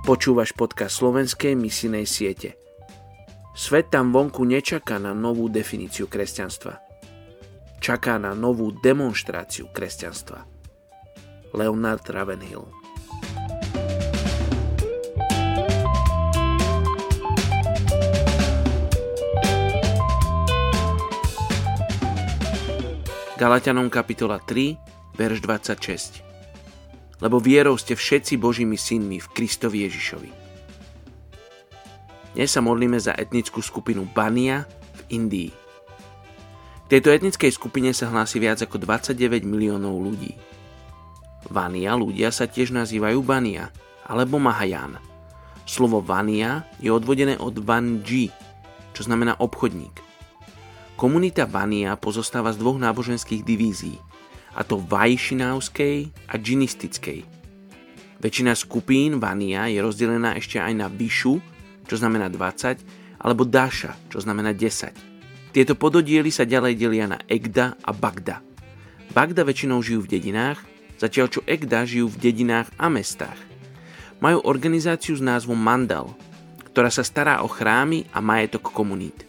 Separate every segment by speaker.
Speaker 1: Počúvaš podcast slovenskej misinej siete. Svet tam vonku nečaká na novú definíciu kresťanstva. Čaká na novú demonstráciu kresťanstva. Leonard Ravenhill Galatianom kapitola 3, verš 26 lebo vierou ste všetci Božími synmi v Kristovi Ježišovi. Dnes sa modlíme za etnickú skupinu Bania v Indii. K tejto etnickej skupine sa hlási viac ako 29 miliónov ľudí. Vania ľudia sa tiež nazývajú Bania alebo Mahajan. Slovo Vania je odvodené od Vanji, čo znamená obchodník. Komunita Vania pozostáva z dvoch náboženských divízií – a to vajšinávskej a džinistickej. Väčšina skupín Vania je rozdelená ešte aj na Višu, čo znamená 20, alebo Dáša, čo znamená 10. Tieto pododiely sa ďalej delia na Egda a Bagda. Bagda väčšinou žijú v dedinách, zatiaľ čo Egda žijú v dedinách a mestách. Majú organizáciu s názvom Mandal, ktorá sa stará o chrámy a majetok komunít.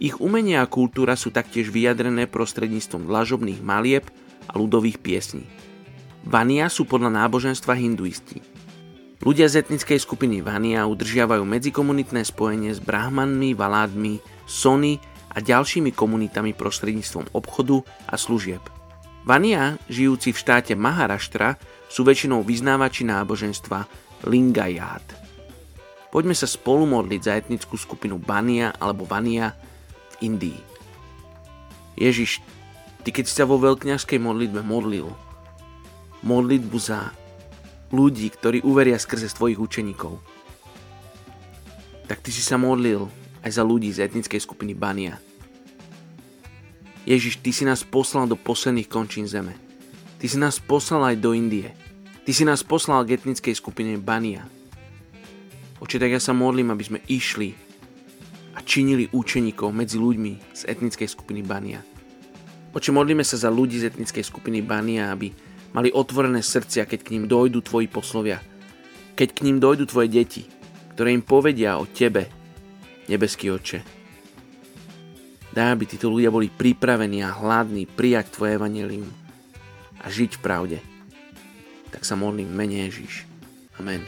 Speaker 1: Ich umenie a kultúra sú taktiež vyjadrené prostredníctvom dlažobných malieb, a ľudových piesní. Vania sú podľa náboženstva hinduisti. Ľudia z etnickej skupiny Vania udržiavajú medzikomunitné spojenie s brahmanmi, valádmi, sony a ďalšími komunitami prostredníctvom obchodu a služieb. Vania, žijúci v štáte Maharaštra, sú väčšinou vyznávači náboženstva Lingayat. Poďme sa spolu modliť za etnickú skupinu Bania alebo Vania v Indii. Ježiš, Ty keď si sa vo veľkňažskej modlitbe modlil, modlitbu za ľudí, ktorí uveria skrze svojich učeníkov, tak ty si sa modlil aj za ľudí z etnickej skupiny Bania. Ježiš, ty si nás poslal do posledných končín zeme. Ty si nás poslal aj do Indie. Ty si nás poslal k etnickej skupine Bania. Oče, tak ja sa modlím, aby sme išli a činili učeníkov medzi ľuďmi z etnickej skupiny Bania. Oče, modlíme sa za ľudí z etnickej skupiny Bania, aby mali otvorené srdcia, keď k ním dojdu tvoji poslovia. Keď k ním dojdu tvoje deti, ktoré im povedia o tebe, nebeský oče. Daj, aby títo ľudia boli pripravení a hladní prijať tvoje evanelium a žiť v pravde. Tak sa modlím mene Ježiš. Amen.